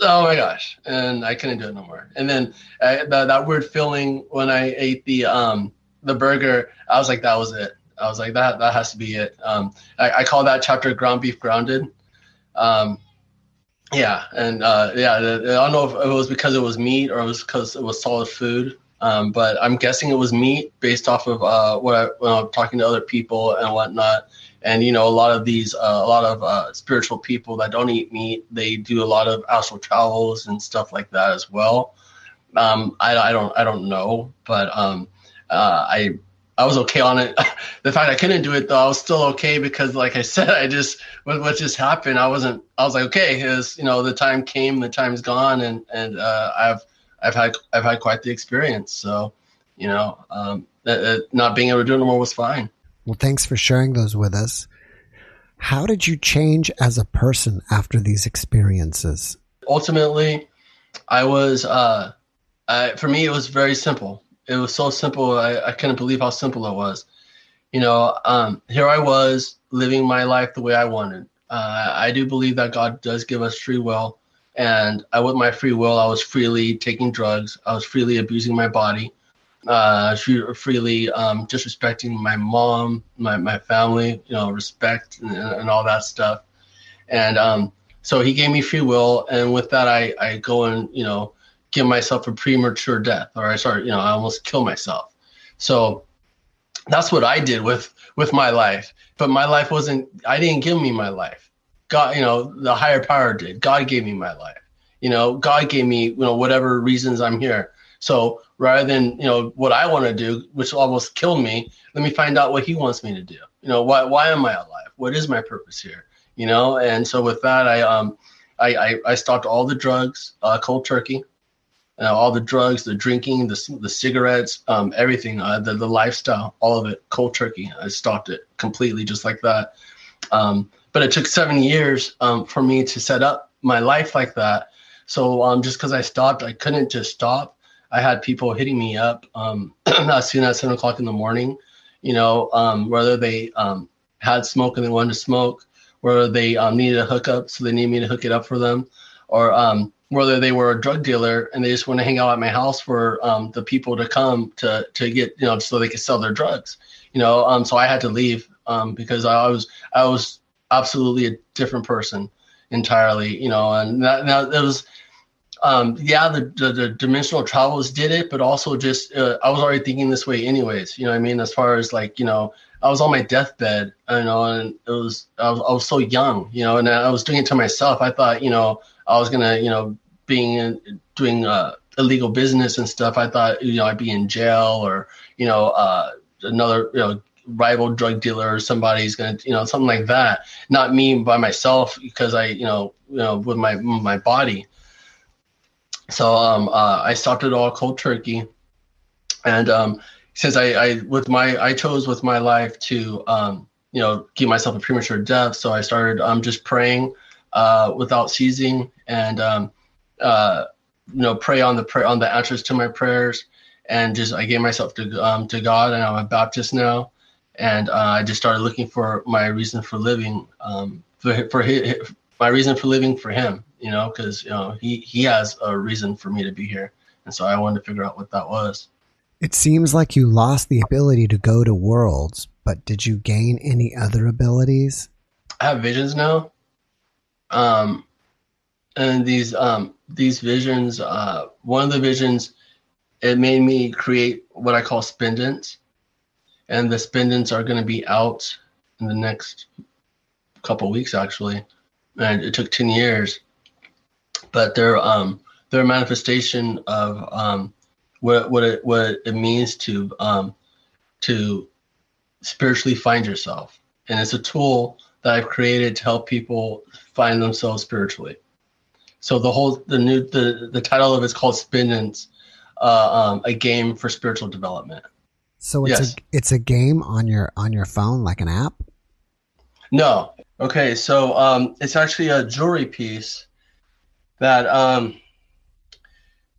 oh my gosh and i couldn't do it no more and then uh, that, that weird feeling when i ate the um the burger i was like that was it i was like that that has to be it um i, I call that chapter ground beef grounded um yeah and uh yeah i don't know if it was because it was meat or it was because it was solid food um, but I'm guessing it was meat based off of uh, what I, when I'm talking to other people and whatnot. And you know a lot of these uh, a lot of uh, spiritual people that don't eat meat they do a lot of astral travels and stuff like that as well. Um, I, I don't i don't know but um, uh, i i was okay on it the fact i couldn't do it though i was still okay because like i said i just what, what just happened i wasn't i was like okay his you know the time came the time's gone and and uh, i've i've had i've had quite the experience so you know um, not being able to do it no more was fine
well, thanks for sharing those with us. How did you change as a person after these experiences?
Ultimately, I was, uh, I, for me, it was very simple. It was so simple. I, I couldn't believe how simple it was. You know, um, here I was living my life the way I wanted. Uh, I do believe that God does give us free will. And I, with my free will, I was freely taking drugs. I was freely abusing my body uh, freely um, disrespecting my mom, my, my family, you know, respect and, and all that stuff. And um, so he gave me free will. And with that, I, I go and, you know, give myself a premature death or I start, you know, I almost kill myself. So that's what I did with, with my life. But my life wasn't, I didn't give me my life. God, you know, the higher power did. God gave me my life. You know, God gave me, you know, whatever reasons I'm here. So rather than you know what I want to do, which almost killed me, let me find out what He wants me to do. You know, why why am I alive? What is my purpose here? You know, and so with that, I um I I, I stopped all the drugs, uh, cold turkey, uh, all the drugs, the drinking, the the cigarettes, um, everything, uh, the the lifestyle, all of it, cold turkey. I stopped it completely, just like that. Um, but it took seven years um, for me to set up my life like that. So um, just because I stopped, I couldn't just stop. I had people hitting me up um, as soon as seven o'clock in the morning. You know, um, whether they had smoke and they wanted to smoke, whether they needed a hookup, so they needed me to hook it up for them, or whether they were a drug dealer and they just want to hang out at my house for um, the people to come to to get you know so they could sell their drugs. You know, um, so I had to leave um, because I was I was absolutely a different person entirely. You know, and that, that, was um, yeah, the, the, the dimensional travels did it, but also just uh, I was already thinking this way anyways. You know, I mean, as far as like you know, I was on my deathbed, you know, and it was I was, I was so young, you know, and I was doing it to myself. I thought, you know, I was gonna, you know, being in, doing uh, illegal business and stuff. I thought, you know, I'd be in jail or you know, uh, another, you know, rival drug dealer or somebody's gonna, you know, something like that. Not me by myself because I, you know, you know, with my my body so um, uh, I stopped it all cold turkey, and um, since I, I with my I chose with my life to um, you know give myself a premature death, so I started um, just praying uh, without ceasing and um, uh, you know pray on the pray on the answers to my prayers, and just I gave myself to um, to God, and I'm a Baptist now, and uh, I just started looking for my reason for living, um, for for his, my reason for living for him. You know, because you know he he has a reason for me to be here, and so I wanted to figure out what that was.
It seems like you lost the ability to go to worlds, but did you gain any other abilities?
I have visions now. Um, and these um these visions, uh, one of the visions, it made me create what I call spindents, and the spindents are going to be out in the next couple weeks actually, and it took ten years, but they're um they're a manifestation of um what what it what it means to um to spiritually find yourself, and it's a tool that I've created to help people find themselves spiritually. So the whole the new the the title of it's called Spindents, uh, um, a game for spiritual development.
So it's
Yes.
a it's a game on your on your phone, like an app.
No, okay, so um, it's actually a jewelry piece that um,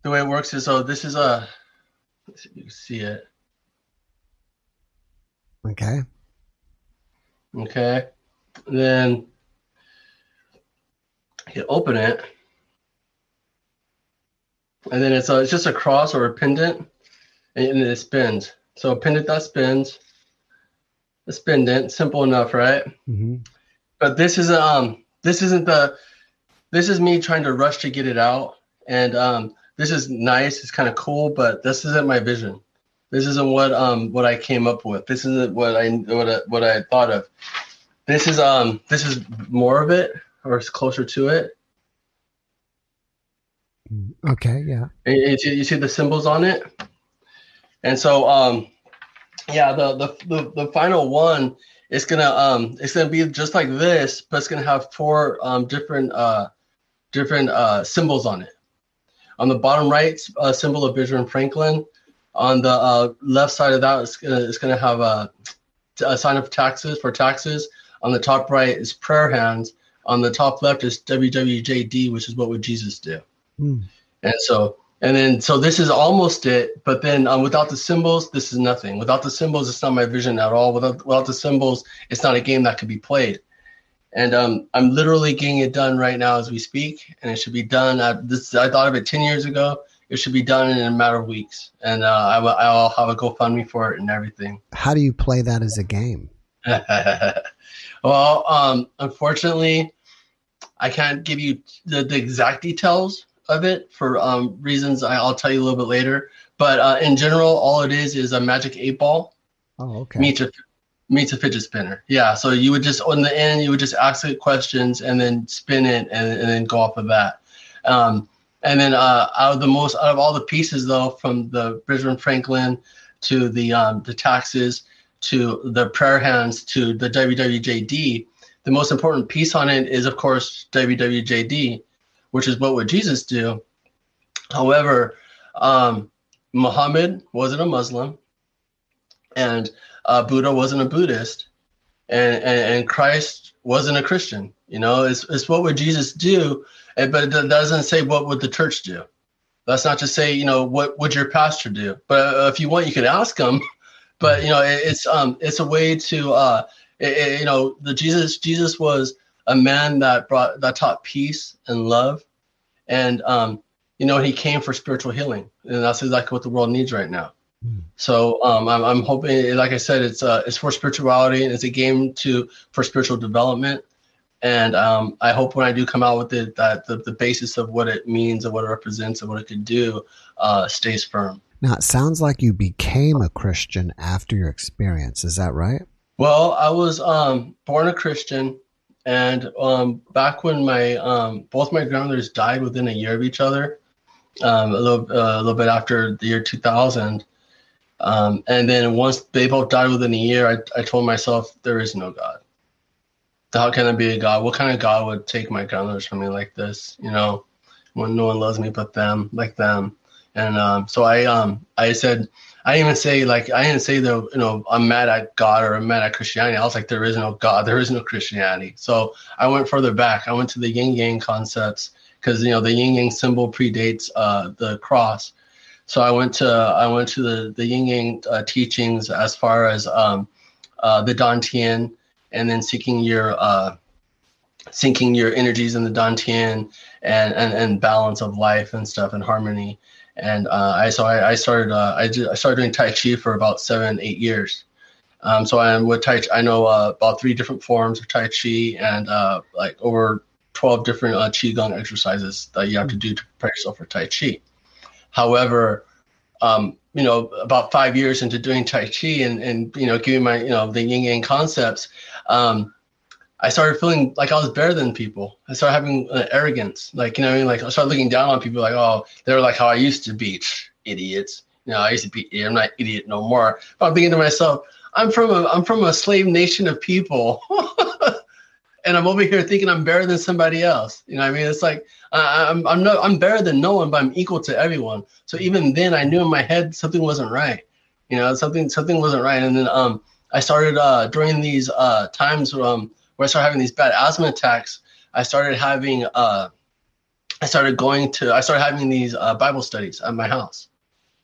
the way it works is so this is a let's see if you see it.
Okay.
Okay, then you open it, and then it's a, it's just a cross or a pendant, and, it spins. So a pendant that spins, a pendant, simple enough, right?
hmm
But this is um this isn't the this is me trying to rush to get it out, and um this is nice, it's kind of cool, but this isn't my vision. This isn't what um what I came up with. This isn't what I what I, what I thought of. This is um this is more of it or it's closer to it.
Okay. Yeah.
You see, you see the symbols on it, and so um, yeah, the the the, the final one is gonna um, it's gonna be just like this, but it's gonna have four um different uh different uh symbols on it. On the bottom right, a symbol of Benjamin Franklin. On the uh, left side of that, it's gonna it's gonna have a, a sign of taxes for taxes. On the top right is prayer hands. On the top left is WWJD, which is what would Jesus do.
Hmm.
And so, and then, so this is almost it. But then, um, without the symbols, this is nothing. Without the symbols, it's not my vision at all. Without without the symbols, it's not a game that could be played. And um, I'm literally getting it done right now as we speak, and it should be done. At this, I thought of it ten years ago. It should be done in a matter of weeks, and uh, I will, I'll have a GoFundMe for it and everything.
How do you play that as a game?
well, um, unfortunately, I can't give you the, the exact details of it for um, reasons I, I'll tell you a little bit later. But uh, in general, all it is is a magic eight ball
Oh, okay.
meets a meets a fidget spinner. Yeah, so you would just on the end you would just ask it questions and then spin it and, and then go off of that. Um, and then uh, out of the most out of all the pieces though, from the Benjamin Franklin to the um, the taxes to the prayer hands to the WWJD, the most important piece on it is of course WWJD, which is what would Jesus do. However, um, Muhammad wasn't a Muslim, and uh, Buddha wasn't a Buddhist, and, and and Christ wasn't a Christian. You know, it's it's what would Jesus do, and, but it doesn't say what would the church do. That's not to say you know what would your pastor do, but uh, if you want, you could ask him. But you know, it, it's um it's a way to uh it, it- you know the Jesus Jesus was a man that brought that taught peace and love, and um you know he came for spiritual healing, and that's exactly what the world needs right now. So um, I'm, I'm hoping, like I said, it's uh, it's for spirituality and it's a game to for spiritual development. And um, I hope when I do come out with it, that the, the basis of what it means and what it represents and what it could do uh, stays firm.
Now it sounds like you became a Christian after your experience. Is that right?
Well, I was um, born a Christian, and um, back when my um, both my grandmothers died within a year of each other, um, a little uh, a little bit after the year 2000, um, and then once they both died within a year, I, I told myself there is no God. How can there be a God? What kind of God would take my grandmothers from me like this? You know, when no one loves me but them, like them. And um, so I um I said I didn't even say like I didn't say that you know I'm mad at God or I'm mad at Christianity. I was like there is no God, there is no Christianity. So I went further back. I went to the yin yang concepts because you know the yin yang symbol predates uh, the cross. So I went to I went to the the yin yang uh, teachings as far as um, uh, the Dantian, and then seeking your uh, sinking your energies in the Dantian and, and and balance of life and stuff and harmony. And uh, I so I, I started uh, I, I started doing Tai Chi for about seven eight years. Um, so I'm with Tai. Chi, I know uh, about three different forms of Tai Chi and uh, like over twelve different uh, Qigong exercises that you have to do to prepare yourself for Tai Chi. However, um, you know, about five years into doing Tai Chi and, and you know, giving my, you know, the yin yang concepts, um, I started feeling like I was better than people. I started having uh, arrogance, like, you know, I mean? like I started looking down on people like, oh, they're like how I used to be, idiots. You know, I used to be, I'm not idiot no more. But I'm thinking to myself, I'm from a, I'm from a slave nation of people. and I'm over here thinking I'm better than somebody else. You know, I mean, it's like I, I'm I'm no I'm better than no one, but I'm equal to everyone. So even then, I knew in my head something wasn't right. You know, something something wasn't right. And then um, I started uh, during these uh, times um, where I started having these bad asthma attacks. I started having uh, I started going to I started having these uh, Bible studies at my house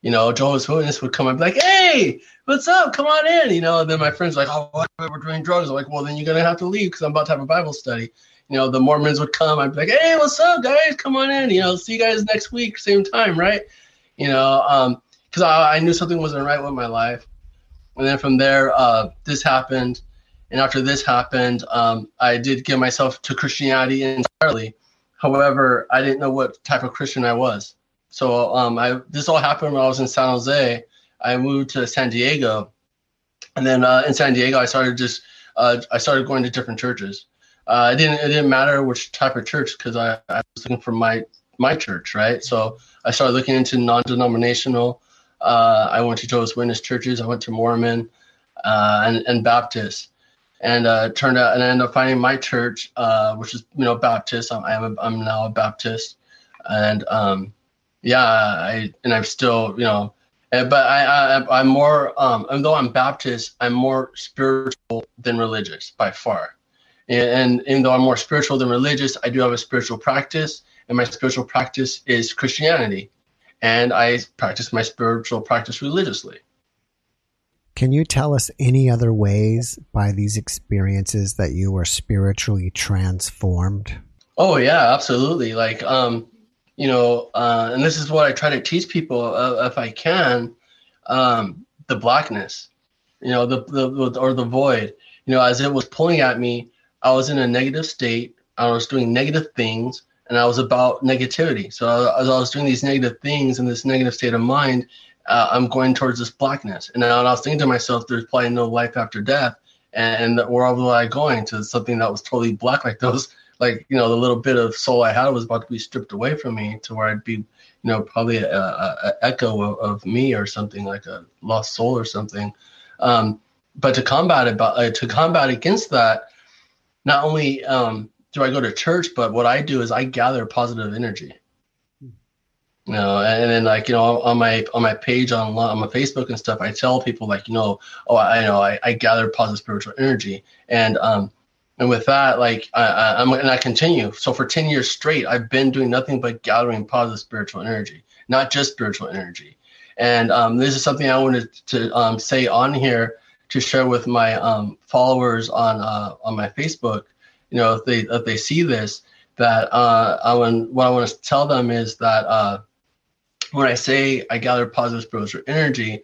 you know, Jehovah's Witness would come up like, "Hey, what's up? Come on in." You know, and then my friends like, "Oh, we're doing drugs." I'm like, "Well, then you're gonna have to leave because I'm about to have a Bible study." You know, the Mormons would come. I'd be like, "Hey, what's up, guys? Come on in. You know, see you guys next week, same time, right?" You know, um, because I, I knew something wasn't right with my life, and then from there, uh, this happened, and after this happened, um, I did give myself to Christianity entirely. However, I didn't know what type of Christian I was so um, I this all happened when I was in San Jose. I moved to San Diego, and then uh, in San Diego, I started just uh, I started going to different churches. Uh, it didn't it didn't matter which type of church because I, I was looking for my my church, right? So I started looking into non-denominational. Uh, I went to Jehovah's Witness churches. I went to Mormon uh, and, and Baptist, and uh, turned out and I ended up finding my church, uh, which is you know Baptist. I'm I'm, a, I'm now a Baptist, and um, yeah, I and I'm still, you know, eh, but I, I I'm more um though I'm Baptist, I'm more spiritual than religious by far. And, and even though I'm more spiritual than religious, I do have a spiritual practice, and my spiritual practice is Christianity, and I practice my spiritual practice religiously.
Can you tell us any other ways by these experiences that you were spiritually transformed?
Oh yeah, absolutely. Like um you know, uh, and this is what I try to teach people uh, if I can, um, the blackness, you know, the, the, or the void, you know, as it was pulling at me, I was in a negative state. I was doing negative things and I was about negativity. So as I was doing these negative things in this negative state of mind, uh, I'm going towards this blackness. And I was thinking to myself, there's probably no life after death. And, and where was I going to something that was totally black like those like you know the little bit of soul I had was about to be stripped away from me to where I'd be you know probably a, a, a echo of, of, me or something like a lost soul or something. Um, but to combat it, uh, to combat against that, not only um, do I go to church, but what I do is I gather positive energy. You know, and then like you know on my on my page on on my Facebook and stuff, I tell people like you know, oh I know I, I gather positive spiritual energy, and um, and with that, like I, I, am and I continue. So for ten years straight, I've been doing nothing but gathering positive spiritual energy, not just spiritual energy. And um, this is something I wanted to um, say on here to share with my um, followers on uh, on my Facebook. You know, if they if they see this, that uh, I want what I want to tell them is that uh, when I say I gather positive spiritual energy,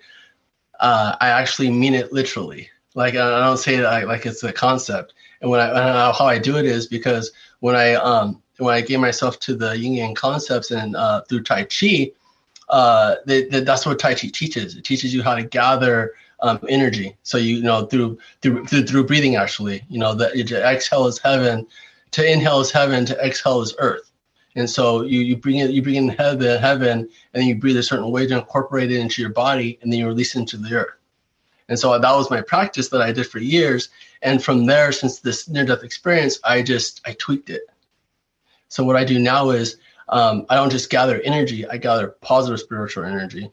uh, I actually mean it literally. Like I don't say that like it's a concept. And when I, and how I do it is because when I um when I gave myself to the yin yang concepts and uh, through Tai Chi, uh, that's what Tai Chi teaches. It teaches you how to gather um, energy. So you, you know through through through, through breathing actually, you know that exhale is heaven, to inhale is heaven, to exhale is earth. And so you, you bring it you bring in heaven heaven and then you breathe a certain way to incorporate it into your body and then you release it into the earth. And so that was my practice that I did for years. And from there, since this near death experience, I just I tweaked it. So what I do now is um, I don't just gather energy; I gather positive spiritual energy.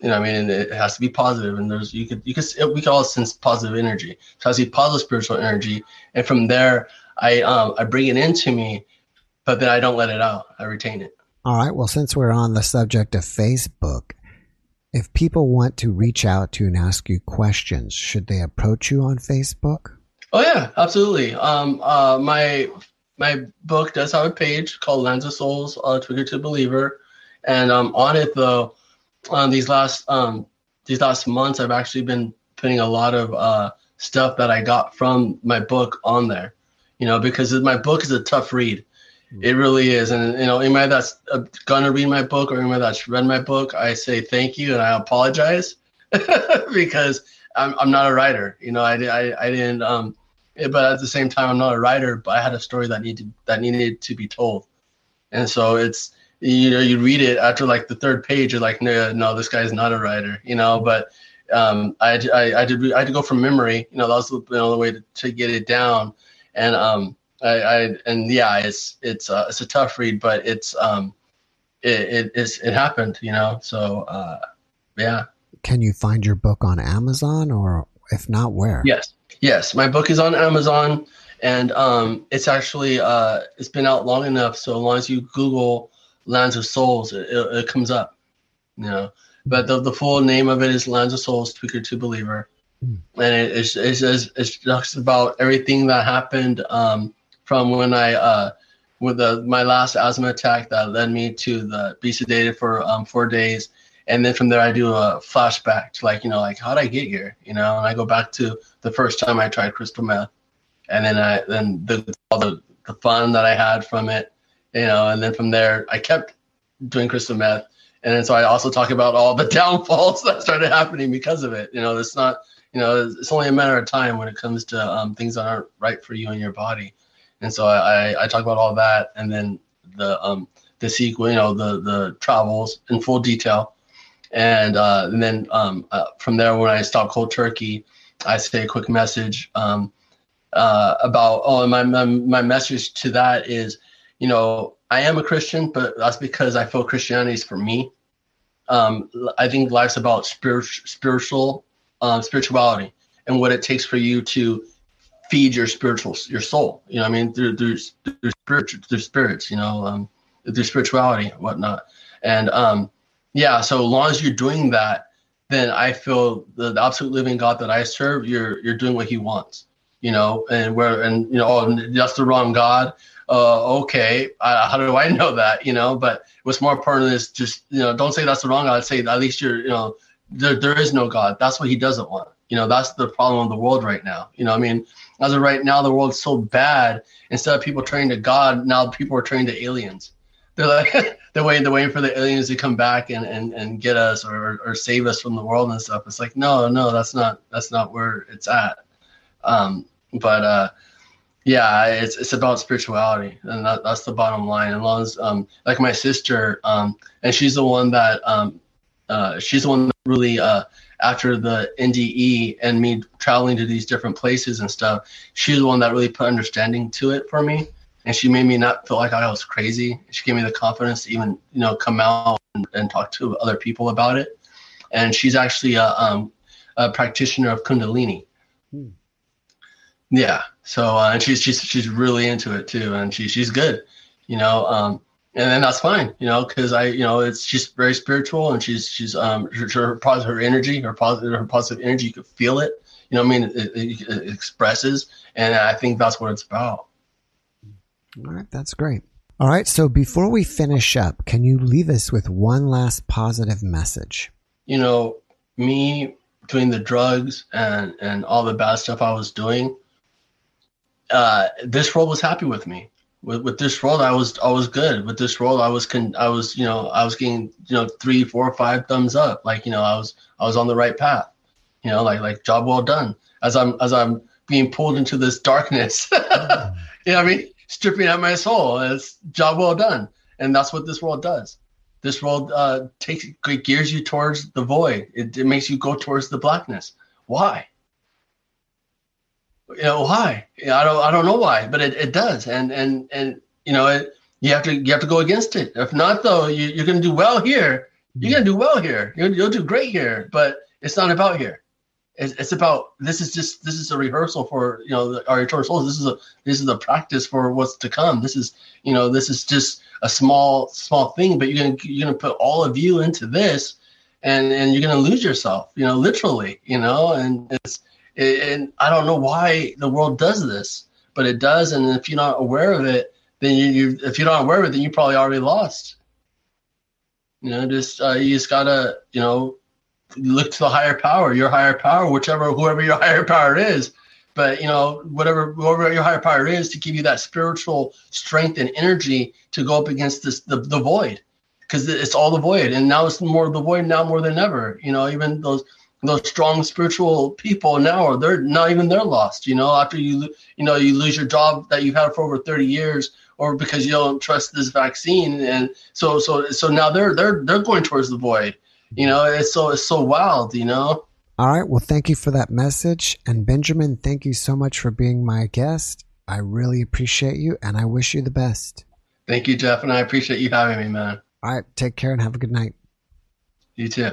You know, I mean, it has to be positive. positive, and there's you could you could we could all sense positive energy. So I see positive spiritual energy, and from there, I um, I bring it into me, but then I don't let it out. I retain it.
All right. Well, since we're on the subject of Facebook, If people want to reach out to and ask you questions, should they approach you on Facebook?
Oh yeah, absolutely. Um, uh, my my book does have a page called Lands of Souls, uh, Tweaker to Believer, and um, on it though, on these last um, these last months, I've actually been putting a lot of uh, stuff that I got from my book on there. You know, because my book is a tough read. It really is, and you know, anybody that's uh, gonna read my book or anybody that's read my book, I say thank you and I apologize because I'm I'm not a writer. You know, I I, I didn't um, but at the same time, I'm not a writer, but I had a story that needed that needed to be told, and so it's you know you read it after like the third page, you're like no no this guy's not a writer, you know, but um, I, I, I did I had to go from memory, you know, that was the, you know, the way to, to get it down, and um, I, I and yeah, it's it's uh, it's a tough read, but it's um, it it it's, it happened, you know. So uh, yeah.
Can you find your book on Amazon, or if not, where?
Yes, yes, my book is on Amazon, and um, it's actually uh, it's been out long enough. So as long as you Google Lands of Souls, it, it, it comes up, you know. But the, the full name of it is Lands of Souls, Tweaker to Believer. Mm. And it, it's, it's, it's, it's just about everything that happened um, from when I uh, with the my last asthma attack that led me to the be sedated for um, four days, and then from there I do a flashback to like you know like how did I get here, you know, and I go back to the first time I tried crystal meth, and then I then the all the the fun that I had from it, you know, and then from there I kept doing crystal meth, and then so I also talk about all the downfalls that started happening because of it. You know, it's not you know it's only a matter of time when it comes to um, things that aren't right for you and your body and so I, I talk about all that, and then the um the sequel, you know, the the travels in full detail, and uh, and then um uh, from there when I stop cold turkey, I say a quick message um uh about oh my my my message to that is, you know, I am a Christian, but that's because I feel Christianity is for me. Um, I think life's about spiritual spiritual um, spirituality and what it takes for you to feed your spiritual your soul. You know, I mean, through through through spiritual through spirits. You know, um, through spirituality and whatnot. And um, yeah, so long as you're doing that, then I feel the, the absolute living God that I serve, you're you're doing what He wants. You know, and where and you know, oh, that's the wrong God. Uh, okay, how do I know that? You know, but what's more important is just you know, don't say that's the wrong God. Say at least you're you know, there there is no God. That's what He doesn't want. You know, that's the problem of the world right now. You know, I mean, as of right now, the world's so bad. Instead of people turning to God, now people are turning to aliens. They're like they're waiting, they're waiting for the aliens to come back and, and, and get us or, or save us from the world and stuff. It's like no, no, that's not that's not where it's at. Um, but uh, yeah, it's it's about spirituality, and that, that's the bottom line. As long as um, like my sister, um, and she's the one that um, uh, she's the one that really uh, after the NDE and me traveling to these different places and stuff, she's the one that really put understanding to it for me. And she made me not feel like I was crazy. She gave me the confidence to even, you know, come out and, and talk to other people about it. And she's actually a, um, a practitioner of Kundalini. Hmm. Yeah. So, uh, and she's, she's, she's really into it too. And she, she's good, you know, um, and then that's fine, you know, because I, you know, it's she's very spiritual and she's she's um her, her positive her energy, her positive her positive energy, you could feel it. You know, I mean, it, it, it expresses, and I think that's what it's about.
All right, that's great. All right, so before we finish up, can you leave us with one last positive message?
You know, me doing the drugs and and all the bad stuff I was doing, uh, this world was happy with me with, with this role, I was I was good. With this role, I was con- I was you know I was getting you know three, four, five thumbs up. Like you know I was I was on the right path. You know like like job well done. As I'm as I'm being pulled into this darkness, you know I mean, stripping out my soul. It's job well done, and that's what this world does. This world uh, takes gears you towards the void. It, it makes you go towards the blackness. Why? You know why? I don't i don't know why but it, it does. And and and you know it, you have to you have to go against it. If not though you, you're going to do well here. You're going to do well here. You'll, you'll do great here but it's not about here. It's, it's about this is just this is a rehearsal for you know our eternal souls. This is a this is a practice for what's to come. This is you know this is just a small small thing but you're gonna you're gonna put all of you into this and and you're gonna lose yourself, you know, literally, you know, and it's and I don't know why the world does this, but it does, and if you're not aware of it, then you, you if you're not aware of it, then you probably already lost. You know, just uh, you just gotta you know look to the higher power, your higher power, whichever whoever your higher power is. But you know, whatever whoever your higher power is, to give you that spiritual strength and energy to go up against this the, the void, because it's all the void, and now it's more the void now more than ever. You know, even those those strong spiritual people now are they're not even they're lost. You know, after you you know you lose your job that you've had for over thirty years, or because you don't trust this vaccine, and so so so now they're they're they're going towards the void you know, it's so it's so wild, you know.
All right. Well, thank you for that message. And Benjamin, thank you so much for being my guest. I really appreciate you and I wish you the best.
Thank you, Jeff, and I appreciate you having me, man.
All right. Take care and have a good night.
You too.